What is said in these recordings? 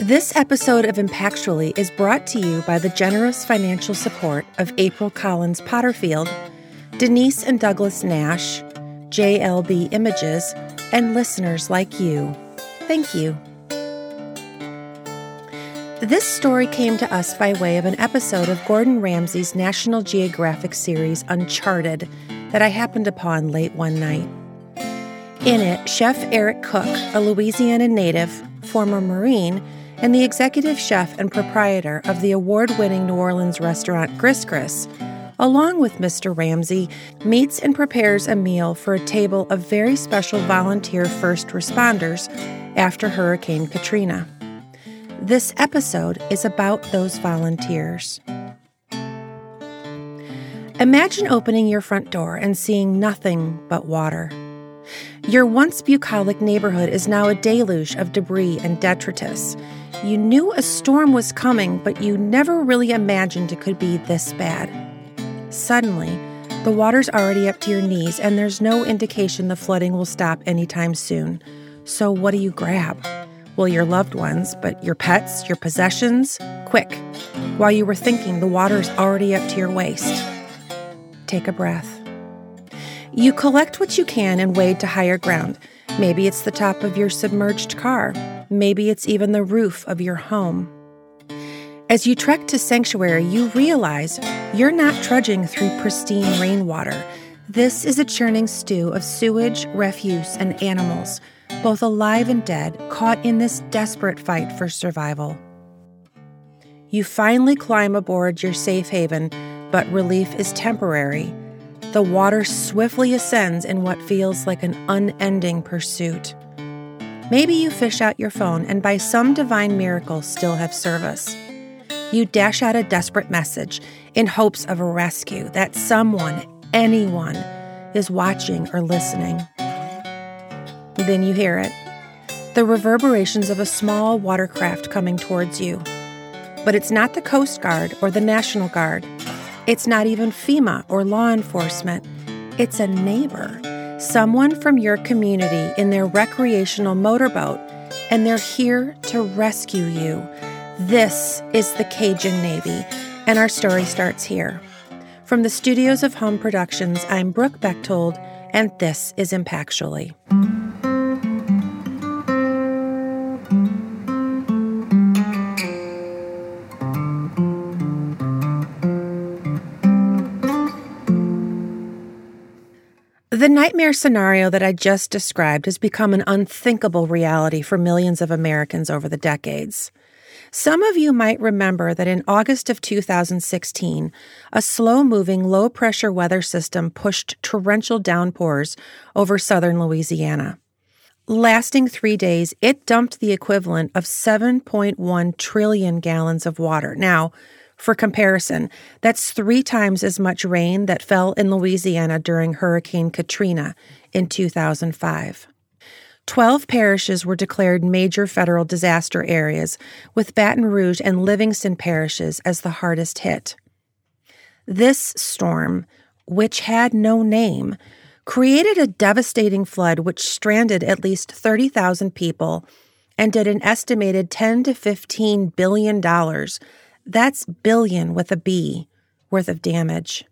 This episode of Impactually is brought to you by the generous financial support of April Collins Potterfield, Denise and Douglas Nash, JLB Images, and listeners like you. Thank you. This story came to us by way of an episode of Gordon Ramsay's National Geographic series Uncharted that I happened upon late one night. In it, Chef Eric Cook, a Louisiana native, former Marine, and the executive chef and proprietor of the award winning New Orleans restaurant Gris Gris, along with Mr. Ramsay, meets and prepares a meal for a table of very special volunteer first responders after Hurricane Katrina. This episode is about those volunteers. Imagine opening your front door and seeing nothing but water. Your once bucolic neighborhood is now a deluge of debris and detritus. You knew a storm was coming, but you never really imagined it could be this bad. Suddenly, the water's already up to your knees, and there's no indication the flooding will stop anytime soon. So, what do you grab? Well, your loved ones, but your pets, your possessions? Quick, while you were thinking the water's already up to your waist. Take a breath. You collect what you can and wade to higher ground. Maybe it's the top of your submerged car. Maybe it's even the roof of your home. As you trek to sanctuary, you realize you're not trudging through pristine rainwater. This is a churning stew of sewage, refuse, and animals, both alive and dead, caught in this desperate fight for survival. You finally climb aboard your safe haven, but relief is temporary. The water swiftly ascends in what feels like an unending pursuit. Maybe you fish out your phone and by some divine miracle still have service. You dash out a desperate message in hopes of a rescue, that someone, anyone, is watching or listening. Then you hear it the reverberations of a small watercraft coming towards you. But it's not the Coast Guard or the National Guard. It's not even FEMA or law enforcement. It's a neighbor someone from your community in their recreational motorboat, and they're here to rescue you. This is the Cajun Navy, and our story starts here. From the studios of Home Productions, I'm Brooke Bechtold, and this is Impactually. The nightmare scenario that I just described has become an unthinkable reality for millions of Americans over the decades. Some of you might remember that in August of 2016, a slow moving low pressure weather system pushed torrential downpours over southern Louisiana. Lasting three days, it dumped the equivalent of 7.1 trillion gallons of water. Now, for comparison, that's three times as much rain that fell in Louisiana during Hurricane Katrina in 2005. Twelve parishes were declared major federal disaster areas, with Baton Rouge and Livingston parishes as the hardest hit. This storm, which had no name, created a devastating flood which stranded at least 30,000 people and did an estimated 10 to 15 billion dollars that's billion with a B worth of damage.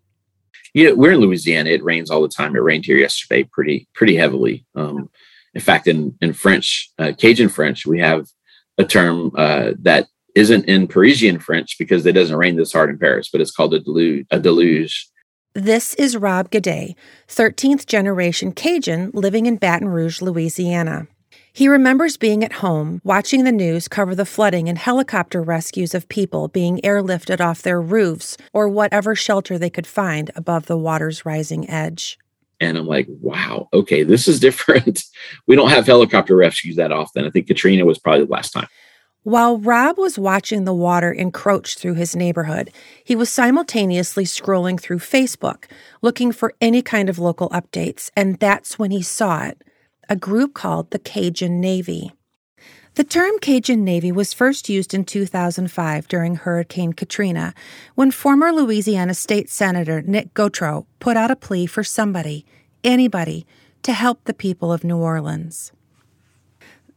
Yeah, we're in Louisiana. It rains all the time. It rained here yesterday pretty pretty heavily. Um, in fact, in in French, uh, Cajun French, we have a term uh, that isn't in Parisian French because it doesn't rain this hard in Paris, but it's called a deluge. A deluge. This is Rob Gaudet, 13th generation Cajun living in Baton Rouge, Louisiana. He remembers being at home, watching the news cover the flooding and helicopter rescues of people being airlifted off their roofs or whatever shelter they could find above the water's rising edge. And I'm like, wow, okay, this is different. we don't have helicopter rescues that often. I think Katrina was probably the last time. While Rob was watching the water encroach through his neighborhood, he was simultaneously scrolling through Facebook, looking for any kind of local updates, and that's when he saw it a group called the Cajun Navy. The term Cajun Navy was first used in 2005 during Hurricane Katrina when former Louisiana State Senator Nick Gautreaux put out a plea for somebody, anybody, to help the people of New Orleans.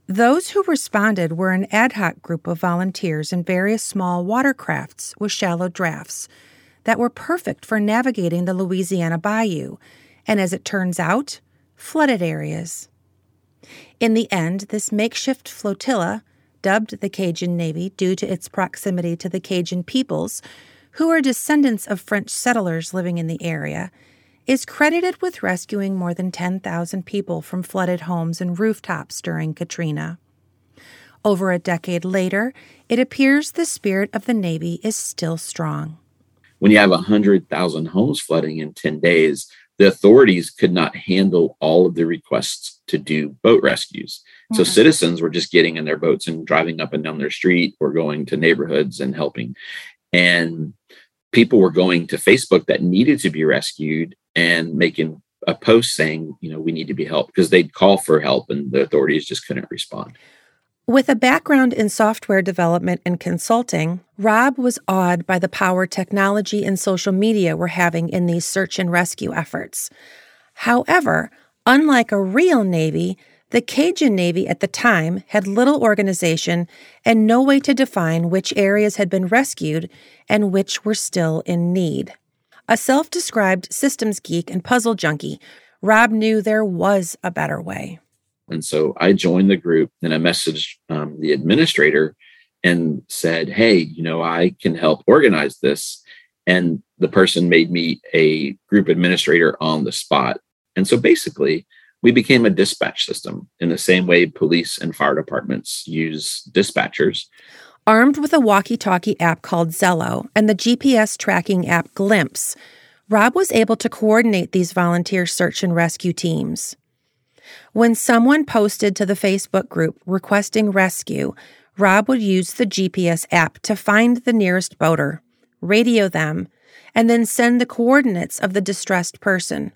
Those who responded were an ad hoc group of volunteers in various small watercrafts with shallow drafts that were perfect for navigating the Louisiana Bayou, and as it turns out, flooded areas. In the end, this makeshift flotilla, dubbed the Cajun Navy due to its proximity to the Cajun peoples, who are descendants of French settlers living in the area, is credited with rescuing more than 10,000 people from flooded homes and rooftops during Katrina. Over a decade later, it appears the spirit of the Navy is still strong. When you have 100,000 homes flooding in 10 days, the authorities could not handle all of the requests to do boat rescues. Mm-hmm. So citizens were just getting in their boats and driving up and down their street or going to neighborhoods and helping. And people were going to Facebook that needed to be rescued and making a post saying, you know, we need to be helped because they'd call for help and the authorities just couldn't respond. With a background in software development and consulting, Rob was awed by the power technology and social media were having in these search and rescue efforts. However, unlike a real Navy, the Cajun Navy at the time had little organization and no way to define which areas had been rescued and which were still in need. A self described systems geek and puzzle junkie, Rob knew there was a better way. And so I joined the group and I messaged um, the administrator and said, Hey, you know, I can help organize this. And the person made me a group administrator on the spot. And so basically, we became a dispatch system in the same way police and fire departments use dispatchers. Armed with a walkie talkie app called Zello and the GPS tracking app Glympse, Rob was able to coordinate these volunteer search and rescue teams. When someone posted to the Facebook group requesting rescue, Rob would use the GPS app to find the nearest boater, radio them, and then send the coordinates of the distressed person,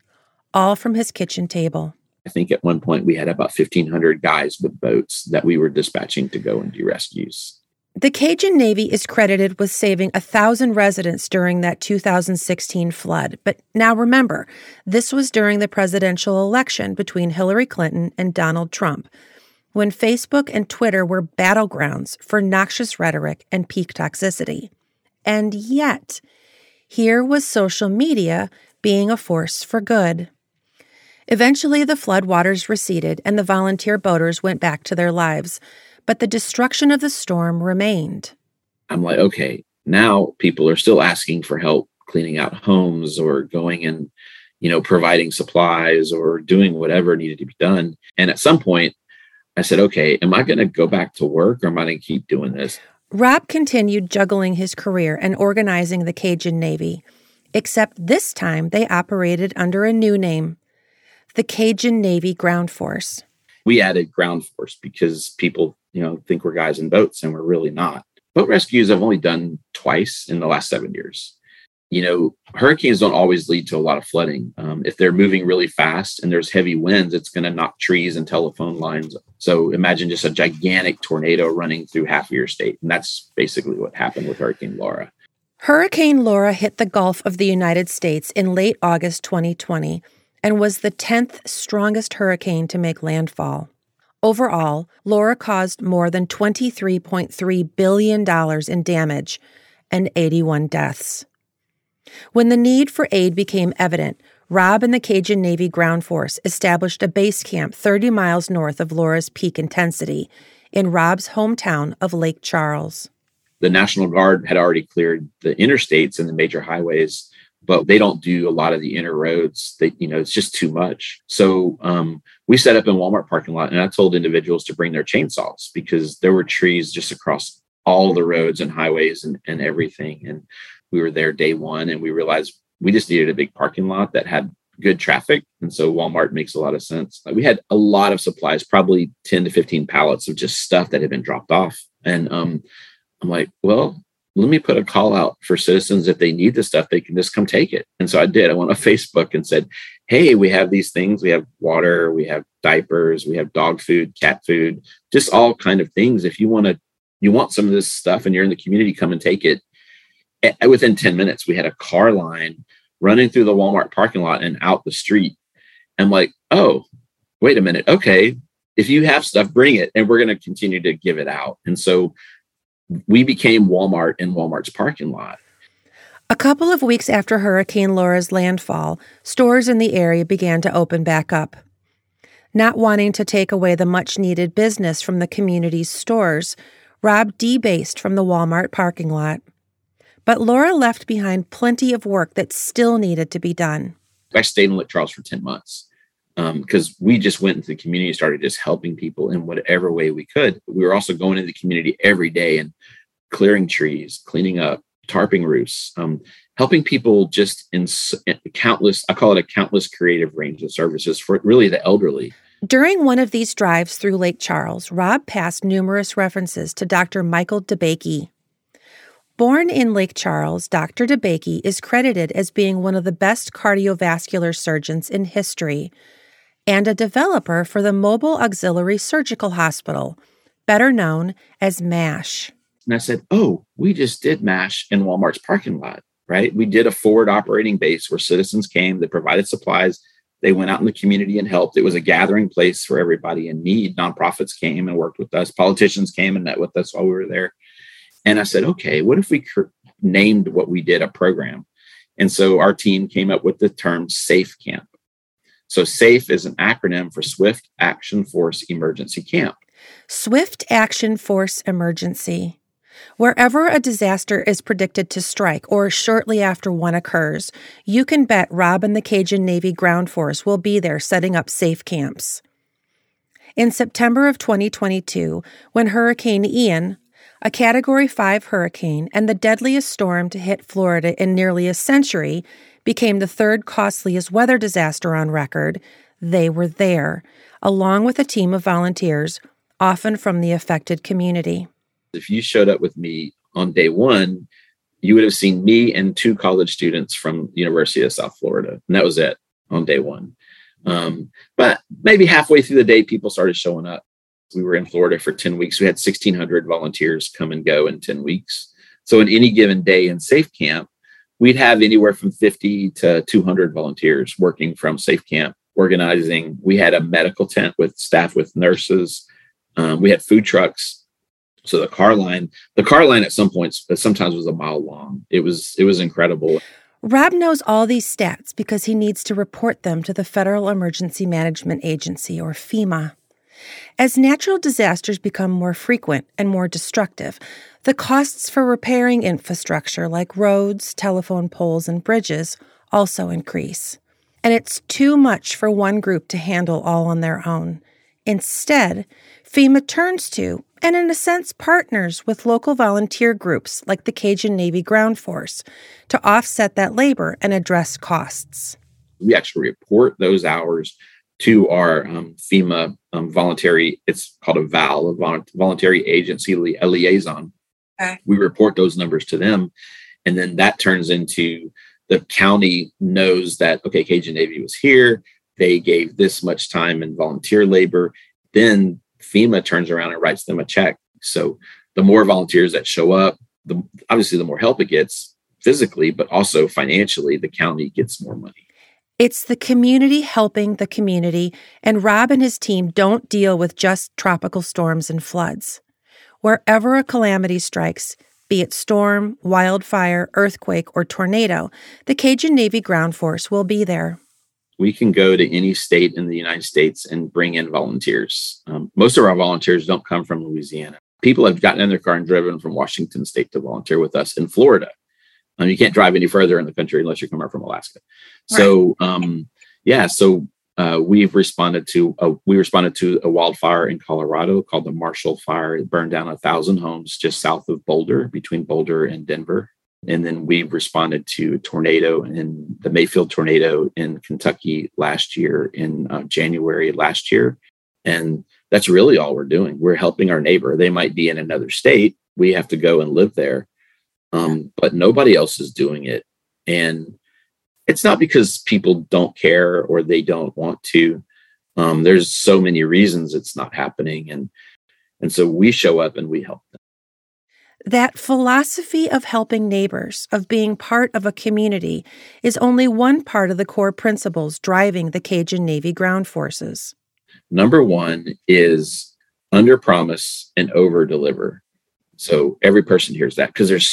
all from his kitchen table. I think at one point we had about 1,500 guys with boats that we were dispatching to go and do rescues. The Cajun Navy is credited with saving a thousand residents during that 2016 flood. But now remember, this was during the presidential election between Hillary Clinton and Donald Trump, when Facebook and Twitter were battlegrounds for noxious rhetoric and peak toxicity. And yet, here was social media being a force for good. Eventually, the floodwaters receded and the volunteer boaters went back to their lives but the destruction of the storm remained. I'm like, okay, now people are still asking for help cleaning out homes or going and, you know, providing supplies or doing whatever needed to be done. And at some point, I said, okay, am I going to go back to work or am I going to keep doing this? Rob continued juggling his career and organizing the Cajun Navy, except this time they operated under a new name the Cajun Navy Ground Force. We added ground force because people you know, think we're guys in boats and we're really not. Boat rescues I've only done twice in the last seven years. You know, hurricanes don't always lead to a lot of flooding. Um, if they're moving really fast and there's heavy winds, it's going to knock trees and telephone lines. So imagine just a gigantic tornado running through half of your state. And that's basically what happened with Hurricane Laura. Hurricane Laura hit the Gulf of the United States in late August 2020 and was the 10th strongest hurricane to make landfall. Overall, Laura caused more than $23.3 billion in damage and 81 deaths. When the need for aid became evident, Rob and the Cajun Navy Ground Force established a base camp 30 miles north of Laura's peak intensity in Rob's hometown of Lake Charles. The National Guard had already cleared the interstates and the major highways but they don't do a lot of the inner roads that you know it's just too much. So um, we set up in walmart parking lot and i told individuals to bring their chainsaws because there were trees just across all the roads and highways and, and everything. And we were there day one and we realized we just needed a big parking lot that had good traffic. And so walmart makes a lot of sense. We had a lot of supplies probably 10 to 15 pallets of just stuff that had been dropped off. And um, i'm like well let me put a call out for citizens. If they need the stuff they can just come take it. And so i did. I went on facebook and said hey we have these things. We have water we have diapers we have dog food cat food just all kind of things. If you want to you want some of this stuff and you're in the community come and take it. And within 10 minutes we had a car line running through the walmart parking lot and out the street. I'm like oh wait a minute. Okay. If you have stuff, bring it, and we're going to continue to give it out. And so we became Walmart in Walmart's parking lot. A couple of weeks after Hurricane Laura's landfall, stores in the area began to open back up. Not wanting to take away the much needed business from the community's stores, Rob debased from the Walmart parking lot. But Laura left behind plenty of work that still needed to be done. I stayed in Lake Charles for 10 months because um, we just went into the community and started just helping people in whatever way we could. We were also going into the community every day and clearing trees, cleaning up, tarping roofs, um, helping people just in countless, I call it a countless creative range of services for really the elderly. During one of these drives through Lake Charles, Rob passed numerous references to Dr. Michael DeBakey. Born in Lake Charles, Dr. DeBakey is credited as being one of the best cardiovascular surgeons in history and a developer for the Mobile Auxiliary Surgical Hospital, better known as MASH. And I said, Oh, we just did MASH in Walmart's parking lot, right? We did a forward operating base where citizens came, they provided supplies, they went out in the community and helped. It was a gathering place for everybody in need. Nonprofits came and worked with us. Politicians came and met with us while we were there. And I said, okay, what if we named what we did a program? And so our team came up with the term SAFE Camp. So SAFE is an acronym for Swift Action Force Emergency Camp. Swift Action Force Emergency. Wherever a disaster is predicted to strike or shortly after one occurs, you can bet Rob and the Cajun Navy Ground Force will be there setting up safe camps. In September of 2022, when Hurricane Ian, a Category 5 hurricane and the deadliest storm to hit Florida in nearly a century, became the third costliest weather disaster on record, they were there, along with a team of volunteers, often from the affected community if you showed up with me on day one, you would have seen me and two college students from University of South Florida. And that was it on day one. Um, but maybe halfway through the day, people started showing up. We were in Florida for 10 weeks. We had 1,600 volunteers come and go in 10 weeks. So, in any given day in Safe Camp, we'd have anywhere from 50 to 200 volunteers working from Safe Camp, organizing. We had a medical tent with staff with nurses. Um, we had food trucks so the car line, the car line at some points but sometimes was a mile long. It was it was incredible. Rob knows all these stats because he needs to report them to the Federal Emergency Management Agency or FEMA. As natural disasters become more frequent and more destructive, the costs for repairing infrastructure like roads, telephone poles, and bridges also increase. And it's too much for one group to handle all on their own. Instead, FEMA turns to and, in a sense, partners with local volunteer groups like the Cajun Navy Ground Force to offset that labor and address costs. We actually report those hours to our um, FEMA um, voluntary, it's called a VAL, a voluntary agency li- a liaison. Okay. We report those numbers to them. And then that turns into the county knows that, okay, Cajun Navy was here. They gave this much time in volunteer labor. Then FEMA turns around and writes them a check. So the more volunteers that show up, the obviously the more help it gets physically, but also financially, the county gets more money. It's the community helping the community, and Rob and his team don't deal with just tropical storms and floods. Wherever a calamity strikes, be it storm, wildfire, earthquake, or tornado, the Cajun Navy Ground Force will be there we can go to any state in the United States and bring in volunteers. Um, most of our volunteers don't come from Louisiana. People have gotten in their car and driven from Washington state to volunteer with us in Florida. Um, you can't drive any further in the country unless you're coming from Alaska. Right. So, um, yeah, so uh, we've responded to a, we responded to a wildfire in Colorado called the Marshall Fire. It burned down a thousand homes just south of Boulder, between Boulder and Denver. And then we responded to a tornado in the Mayfield tornado in Kentucky last year, in uh, January last year. And that's really all we're doing. We're helping our neighbor. They might be in another state. We have to go and live there. Um, but nobody else is doing it. And it's not because people don't care or they don't want to. Um, there's so many reasons it's not happening. And and so we show up and we help them. That philosophy of helping neighbors, of being part of a community, is only one part of the core principles driving the Cajun Navy ground forces. Number one is under promise and over deliver. So every person hears that because there's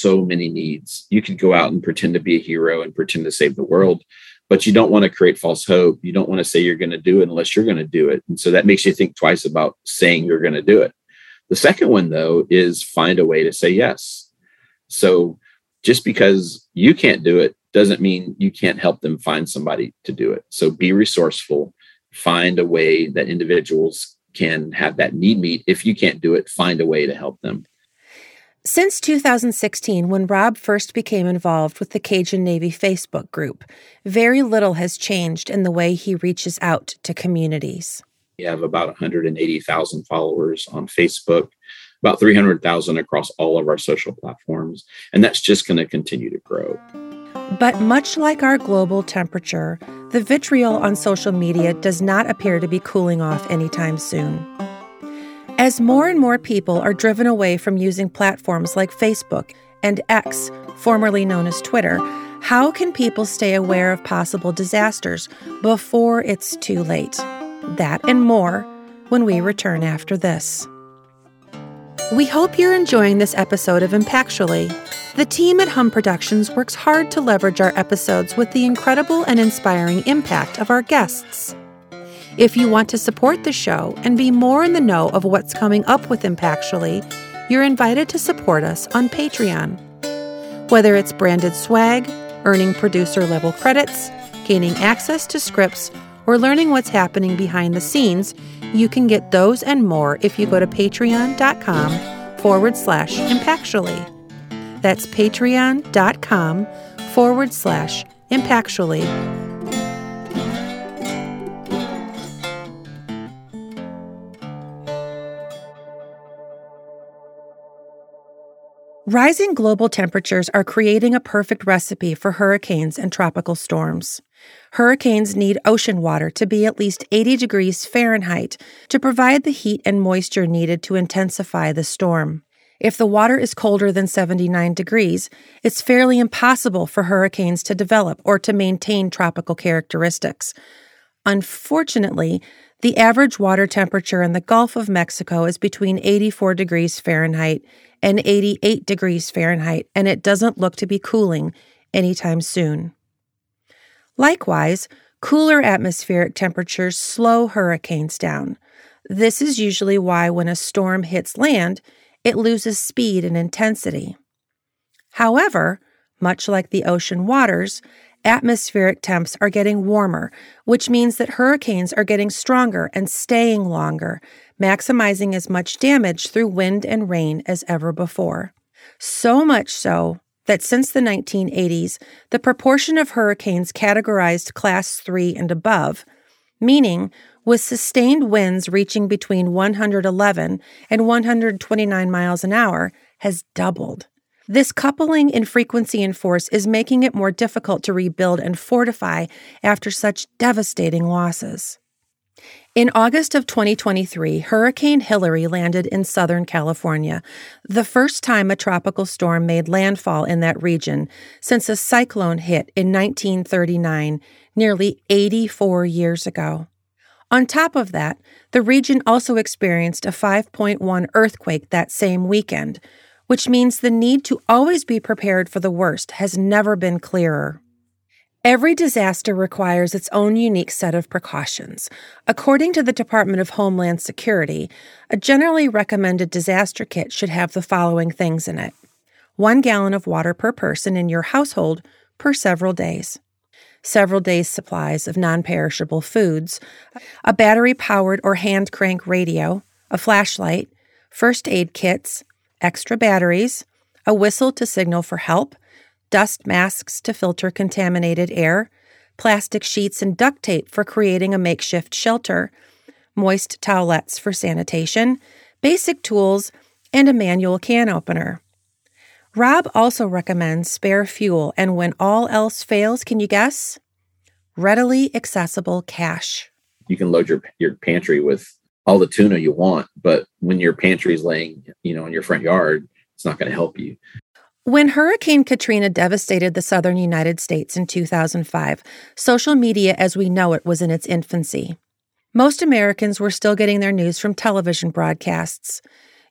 so many needs. You could go out and pretend to be a hero and pretend to save the world, but you don't want to create false hope. You don't want to say you're going to do it unless you're going to do it. And so that makes you think twice about saying you're going to do it. The second one, though, is find a way to say yes. So just because you can't do it doesn't mean you can't help them find somebody to do it. So be resourceful, find a way that individuals can have that need meet. If you can't do it, find a way to help them. Since 2016, when Rob first became involved with the Cajun Navy Facebook group, very little has changed in the way he reaches out to communities. We have about 180,000 followers on Facebook, about 300,000 across all of our social platforms, and that's just going to continue to grow. But much like our global temperature, the vitriol on social media does not appear to be cooling off anytime soon. As more and more people are driven away from using platforms like Facebook and X, formerly known as Twitter, how can people stay aware of possible disasters before it's too late? That and more when we return after this. We hope you're enjoying this episode of Impactually. The team at Humm Productions works hard to leverage our episodes with the incredible and inspiring impact of our guests. If you want to support the show and be more in the know of what's coming up with Impactually, you're invited to support us on Patreon. Whether it's branded swag, earning producer level credits, gaining access to scripts, or learning what's happening behind the scenes, you can get those and more if you go to patreon.com forward slash impactually. That's patreon.com forward slash impactually Rising global temperatures are creating a perfect recipe for hurricanes and tropical storms. Hurricanes need ocean water to be at least 80 degrees Fahrenheit to provide the heat and moisture needed to intensify the storm. If the water is colder than 79 degrees, it's fairly impossible for hurricanes to develop or to maintain tropical characteristics. Unfortunately, the average water temperature in the Gulf of Mexico is between 84 degrees Fahrenheit and 88 degrees Fahrenheit, and it doesn't look to be cooling anytime soon. Likewise, cooler atmospheric temperatures slow hurricanes down. This is usually why when a storm hits land, it loses speed and intensity. However, much like the ocean waters, atmospheric temps are getting warmer, which means that hurricanes are getting stronger and staying longer, maximizing as much damage through wind and rain as ever before. So much so that since the 1980s, the proportion of hurricanes categorized Class 3 and above, meaning with sustained winds reaching between 111 and 129 miles an hour, has doubled. This coupling in frequency and force is making it more difficult to rebuild and fortify after such devastating losses. In August of 2023, Hurricane Hilary landed in Southern California, the first time a tropical storm made landfall in that region since a cyclone hit in 1939, nearly 84 years ago. On top of that, the region also experienced a 5.1 earthquake that same weekend, which means the need to always be prepared for the worst has never been clearer. Every disaster requires its own unique set of precautions. According to the Department of Homeland Security, a generally recommended disaster kit should have the following things in it. One gallon of water per person in your household per several days, several days' supplies of non perishable foods, a battery powered or hand crank radio, a flashlight, first aid kits, extra batteries, a whistle to signal for help dust masks to filter contaminated air, plastic sheets and duct tape for creating a makeshift shelter, moist towelettes for sanitation, basic tools, and a manual can opener. Rob also recommends spare fuel, and when all else fails, can you guess? Readily accessible cash. You can load your your pantry with all the tuna you want, but when your pantry is laying, you know, in your front yard, it's not going to help you. When Hurricane Katrina devastated the southern United States in 2005, social media as we know it was in its infancy. Most Americans were still getting their news from television broadcasts.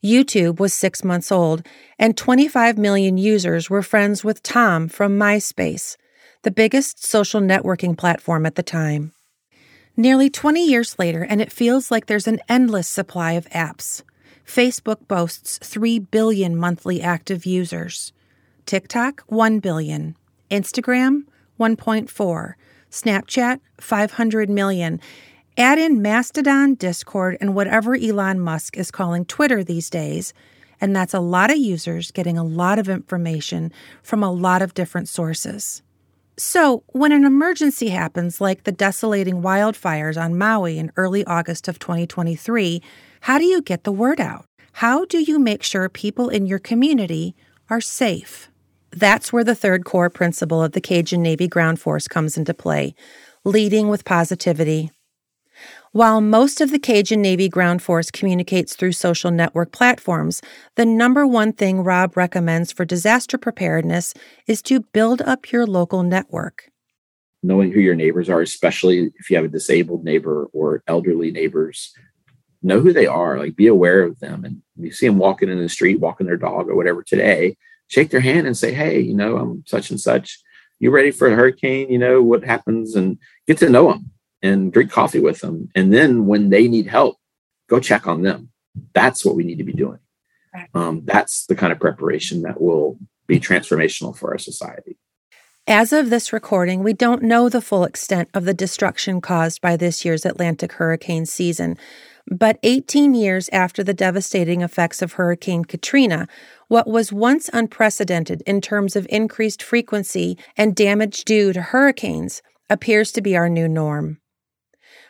YouTube was six months old, and 25 million users were friends with Tom from MySpace, the biggest social networking platform at the time. Nearly 20 years later, and it feels like there's an endless supply of apps. Facebook boasts 3 billion monthly active users, TikTok, 1 billion, Instagram, 1.4, Snapchat, 500 million. Add in Mastodon, Discord, and whatever Elon Musk is calling Twitter these days, and that's a lot of users getting a lot of information from a lot of different sources. So, when an emergency happens, like the desolating wildfires on Maui in early August of 2023, how do you get the word out? How do you make sure people in your community are safe? That's where the third core principle of the Cajun Navy Ground Force comes into play leading with positivity. While most of the Cajun Navy Ground Force communicates through social network platforms, the number one thing Rob recommends for disaster preparedness is to build up your local network. Knowing who your neighbors are, especially if you have a disabled neighbor or elderly neighbors, know who they are, like be aware of them. And you see them walking in the street, walking their dog or whatever today, shake their hand and say, Hey, you know, I'm such and such. You ready for a hurricane? You know what happens and get to know them and drink coffee with them. And then when they need help, go check on them. That's what we need to be doing. Um, that's the kind of preparation that will be transformational for our society. As of this recording, we don't know the full extent of the destruction caused by this year's Atlantic hurricane season. But 18 years after the devastating effects of Hurricane Katrina, what was once unprecedented in terms of increased frequency and damage due to hurricanes appears to be our new norm.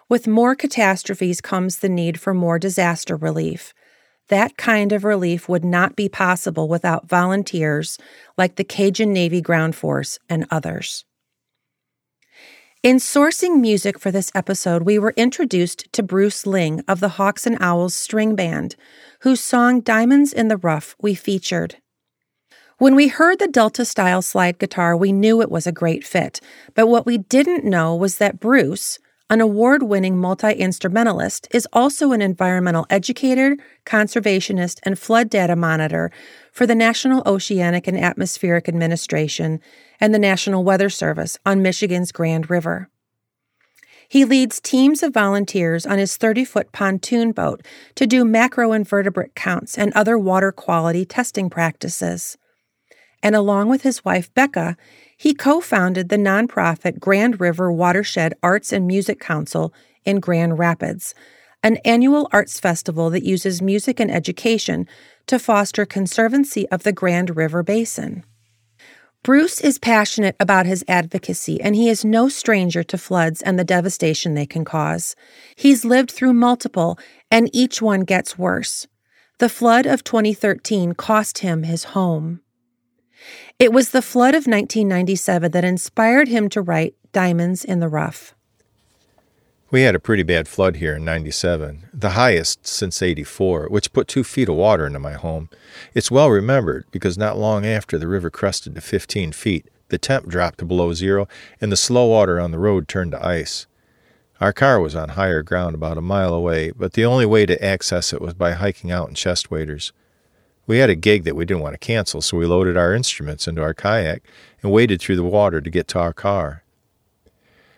With more catastrophes comes the need for more disaster relief. That kind of relief would not be possible without volunteers like the Cajun Navy Ground Force and others. In sourcing music for this episode, we were introduced to Bruce Ling of the Hawks and Owls String Band, whose song Diamonds in the Rough we featured. When we heard the Delta style slide guitar, we knew it was a great fit, but what we didn't know was that Bruce, an award winning multi instrumentalist, is also an environmental educator, conservationist, and flood data monitor for the National Oceanic and Atmospheric Administration and the National Weather Service on Michigan's Grand River. He leads teams of volunteers on his 30 foot pontoon boat to do macroinvertebrate counts and other water quality testing practices. And along with his wife, Becca, he co founded the nonprofit Grand River Watershed Arts and Music Council in Grand Rapids, an annual arts festival that uses music and education to foster conservancy of the Grand River Basin. Bruce is passionate about his advocacy, and he is no stranger to floods and the devastation they can cause. He's lived through multiple, and each one gets worse. The flood of 2013 cost him his home. It was the flood of 1997 that inspired him to write Diamonds in the Rough. We had a pretty bad flood here in 97, the highest since 84, which put two feet of water into my home. It's well remembered because not long after the river crested to 15 feet, the temp dropped to below zero and the slow water on the road turned to ice. Our car was on higher ground about a mile away, but the only way to access it was by hiking out in chest waders. We had a gig that we didn't want to cancel, so we loaded our instruments into our kayak and waded through the water to get to our car.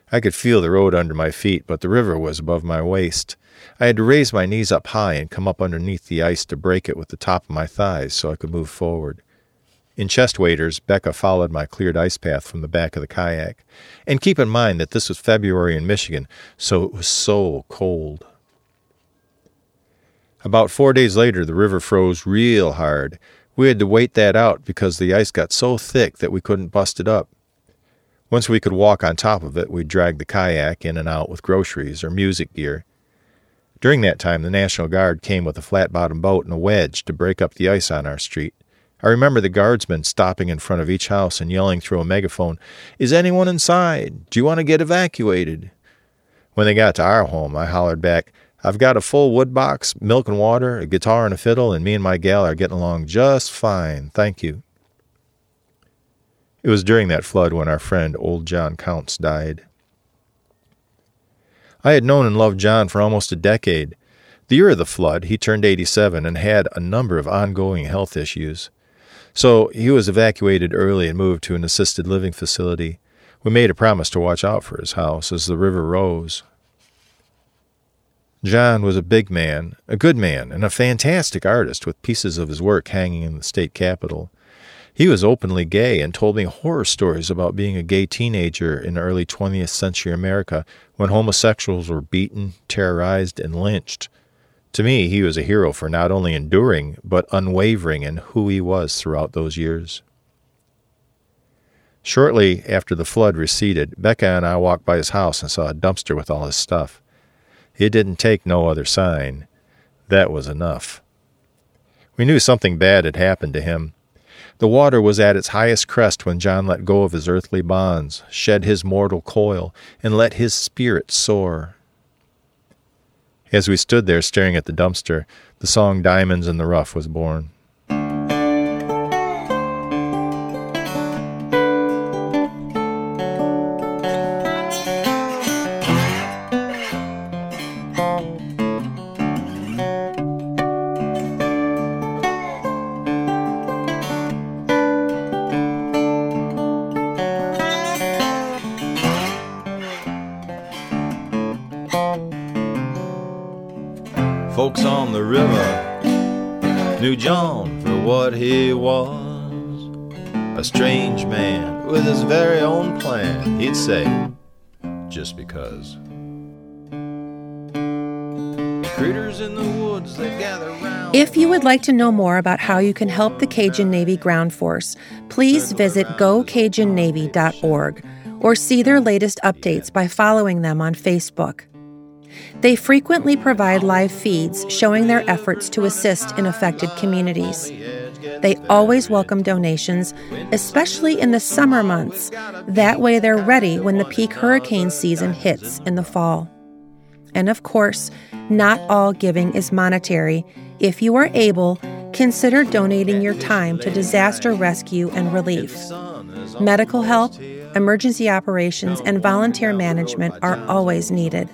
I could feel the road under my feet, but the river was above my waist. I had to raise my knees up high and come up underneath the ice to break it with the top of my thighs so I could move forward. In chest waders, Becca followed my cleared ice path from the back of the kayak. And keep in mind that this was February in Michigan, so it was so cold. About four days later, the river froze real hard. We had to wait that out because the ice got so thick that we couldn't bust it up. Once we could walk on top of it, we'd drag the kayak in and out with groceries or music gear. During that time, the National Guard came with a flat bottom boat and a wedge to break up the ice on our street. I remember the guardsmen stopping in front of each house and yelling through a megaphone, Is anyone inside? Do you want to get evacuated? When they got to our home, I hollered back, I've got a full wood box, milk and water, a guitar and a fiddle, and me and my gal are getting along just fine. Thank you. It was during that flood when our friend Old John Counts died. I had known and loved John for almost a decade. The year of the flood, he turned 87 and had a number of ongoing health issues. So he was evacuated early and moved to an assisted living facility. We made a promise to watch out for his house as the river rose. John was a big man, a good man, and a fantastic artist with pieces of his work hanging in the state capitol. He was openly gay and told me horror stories about being a gay teenager in early 20th century America when homosexuals were beaten, terrorized, and lynched. To me, he was a hero for not only enduring, but unwavering in who he was throughout those years. Shortly after the flood receded, Becca and I walked by his house and saw a dumpster with all his stuff. It didn't take no other sign. That was enough. We knew something bad had happened to him. The water was at its highest crest when John let go of his earthly bonds, shed his mortal coil, and let his spirit soar. As we stood there staring at the dumpster, the song Diamonds in the Rough was born. He was a strange man with his very own plan, he'd say, just because. Woods, if you would like to know more about how you can help the Cajun Navy Ground Force, please visit gocajunnavy.org or see their latest updates by following them on Facebook. They frequently provide live feeds showing their efforts to assist in affected communities. Oh, They always welcome donations, especially in the summer months. That way, they're ready when the peak hurricane season hits in the fall. And of course, not all giving is monetary. If you are able, consider donating your time to disaster rescue and relief. Medical help, emergency operations, and volunteer management are always needed.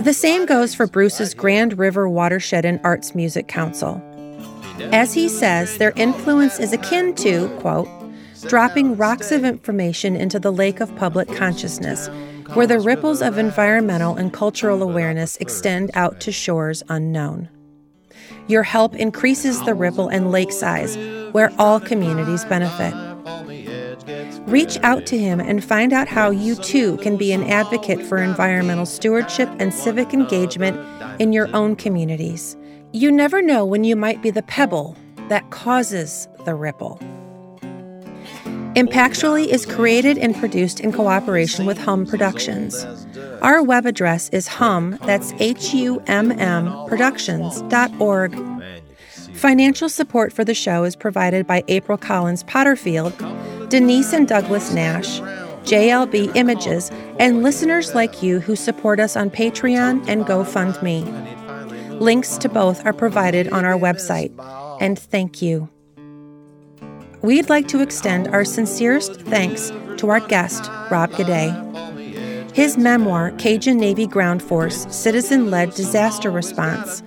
The same goes for Bruce's Grand River Watershed and Arts Music Council. As he says, their influence is akin to, quote, dropping rocks of information into the lake of public consciousness, where the ripples of environmental and cultural awareness extend out to shores unknown. Your help increases the ripple and lake size, where all communities benefit. Reach out to him and find out how you too can be an advocate for environmental stewardship and civic engagement in your own communities. You never know when you might be the pebble that causes the ripple. Impactually is created and produced in cooperation with Humm Productions. Our web address is hum, that's H U M M, productions.org. Financial support for the show is provided by April Collins Potterfield Denise and Douglas Nash, JLB Images, and listeners like you who support us on Patreon and GoFundMe. Links to both are provided on our website. And thank you. We'd like to extend our sincerest thanks to our guest, Rob Gaudet. His memoir, Cajun Navy Ground Force Citizen Led Disaster Response,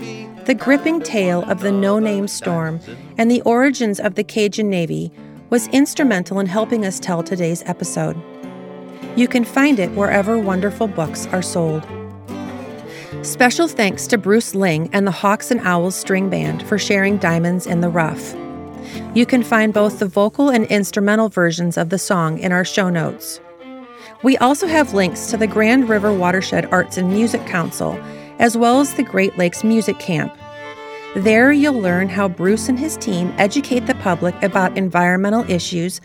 the gripping tale of the no name storm and the origins of the Cajun Navy was instrumental in helping us tell today's episode. You can find it wherever wonderful books are sold. Special thanks to Bruce Ling and the Hawks and Owls String Band for sharing Diamonds in the Rough. You can find both the vocal and instrumental versions of the song in our show notes. We also have links to the Grand River Watershed Arts and Music Council, as well as the Great Lakes Music Camp, there, you'll learn how Bruce and his team educate the public about environmental issues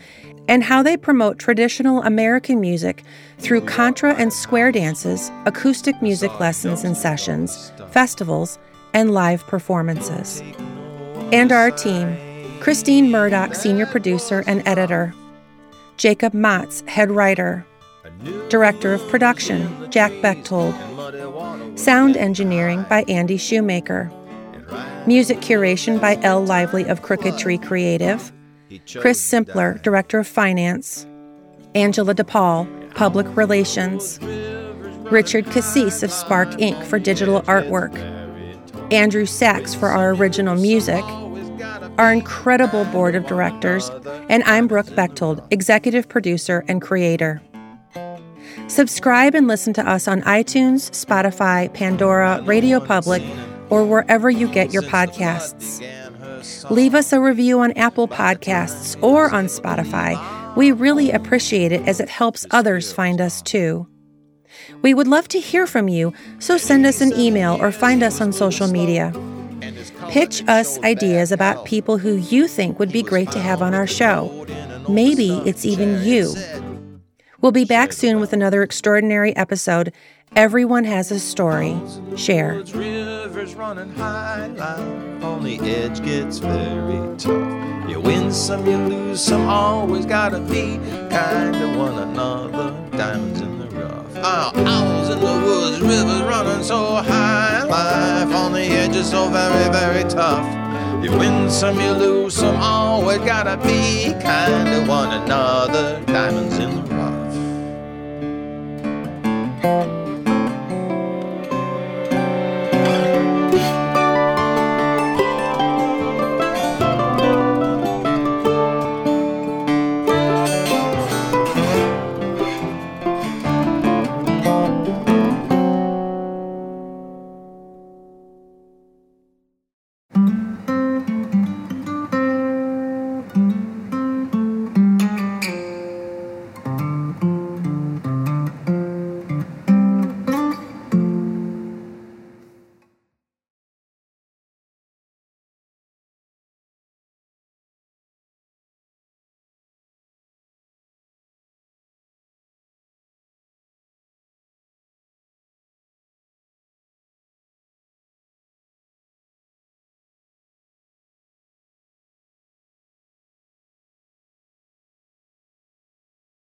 and how they promote traditional American music through contra and square dances, acoustic music lessons and sessions, festivals, and live performances. And our team Christine Murdoch, senior producer and editor, Jacob Matz, head writer, director of production, Jack Bechtold, sound engineering by Andy Shoemaker. Music curation by L. Lively of Crooked Tree Creative. Chris Simpler, Director of Finance. Angela DePaul, Public Relations. Richard Cassis of Spark Inc. for digital artwork, Andrew Sachs for our original music, our incredible board of directors, and I'm Brooke Bechtold, executive producer and creator. Subscribe and listen to us on iTunes, Spotify, Pandora, Radio Public, or wherever you get your podcasts. Leave us a review on Apple Podcasts or on Spotify. We really appreciate it as it helps others find us too. We would love to hear from you, so send us an email or find us on social media. Pitch us ideas about people who you think would be great to have on our show. Maybe it's even you. We'll be back soon with another extraordinary episode. Everyone has a story. Share. Rivers running high, on the edge gets very tough. You win some, you lose some, always gotta be kind to one another. Diamonds in the rough. Oh, owls in the woods, rivers running so high, life on the edge is so very, very tough. You win some, you lose some, always gotta be kind to one another. Diamonds in the rough.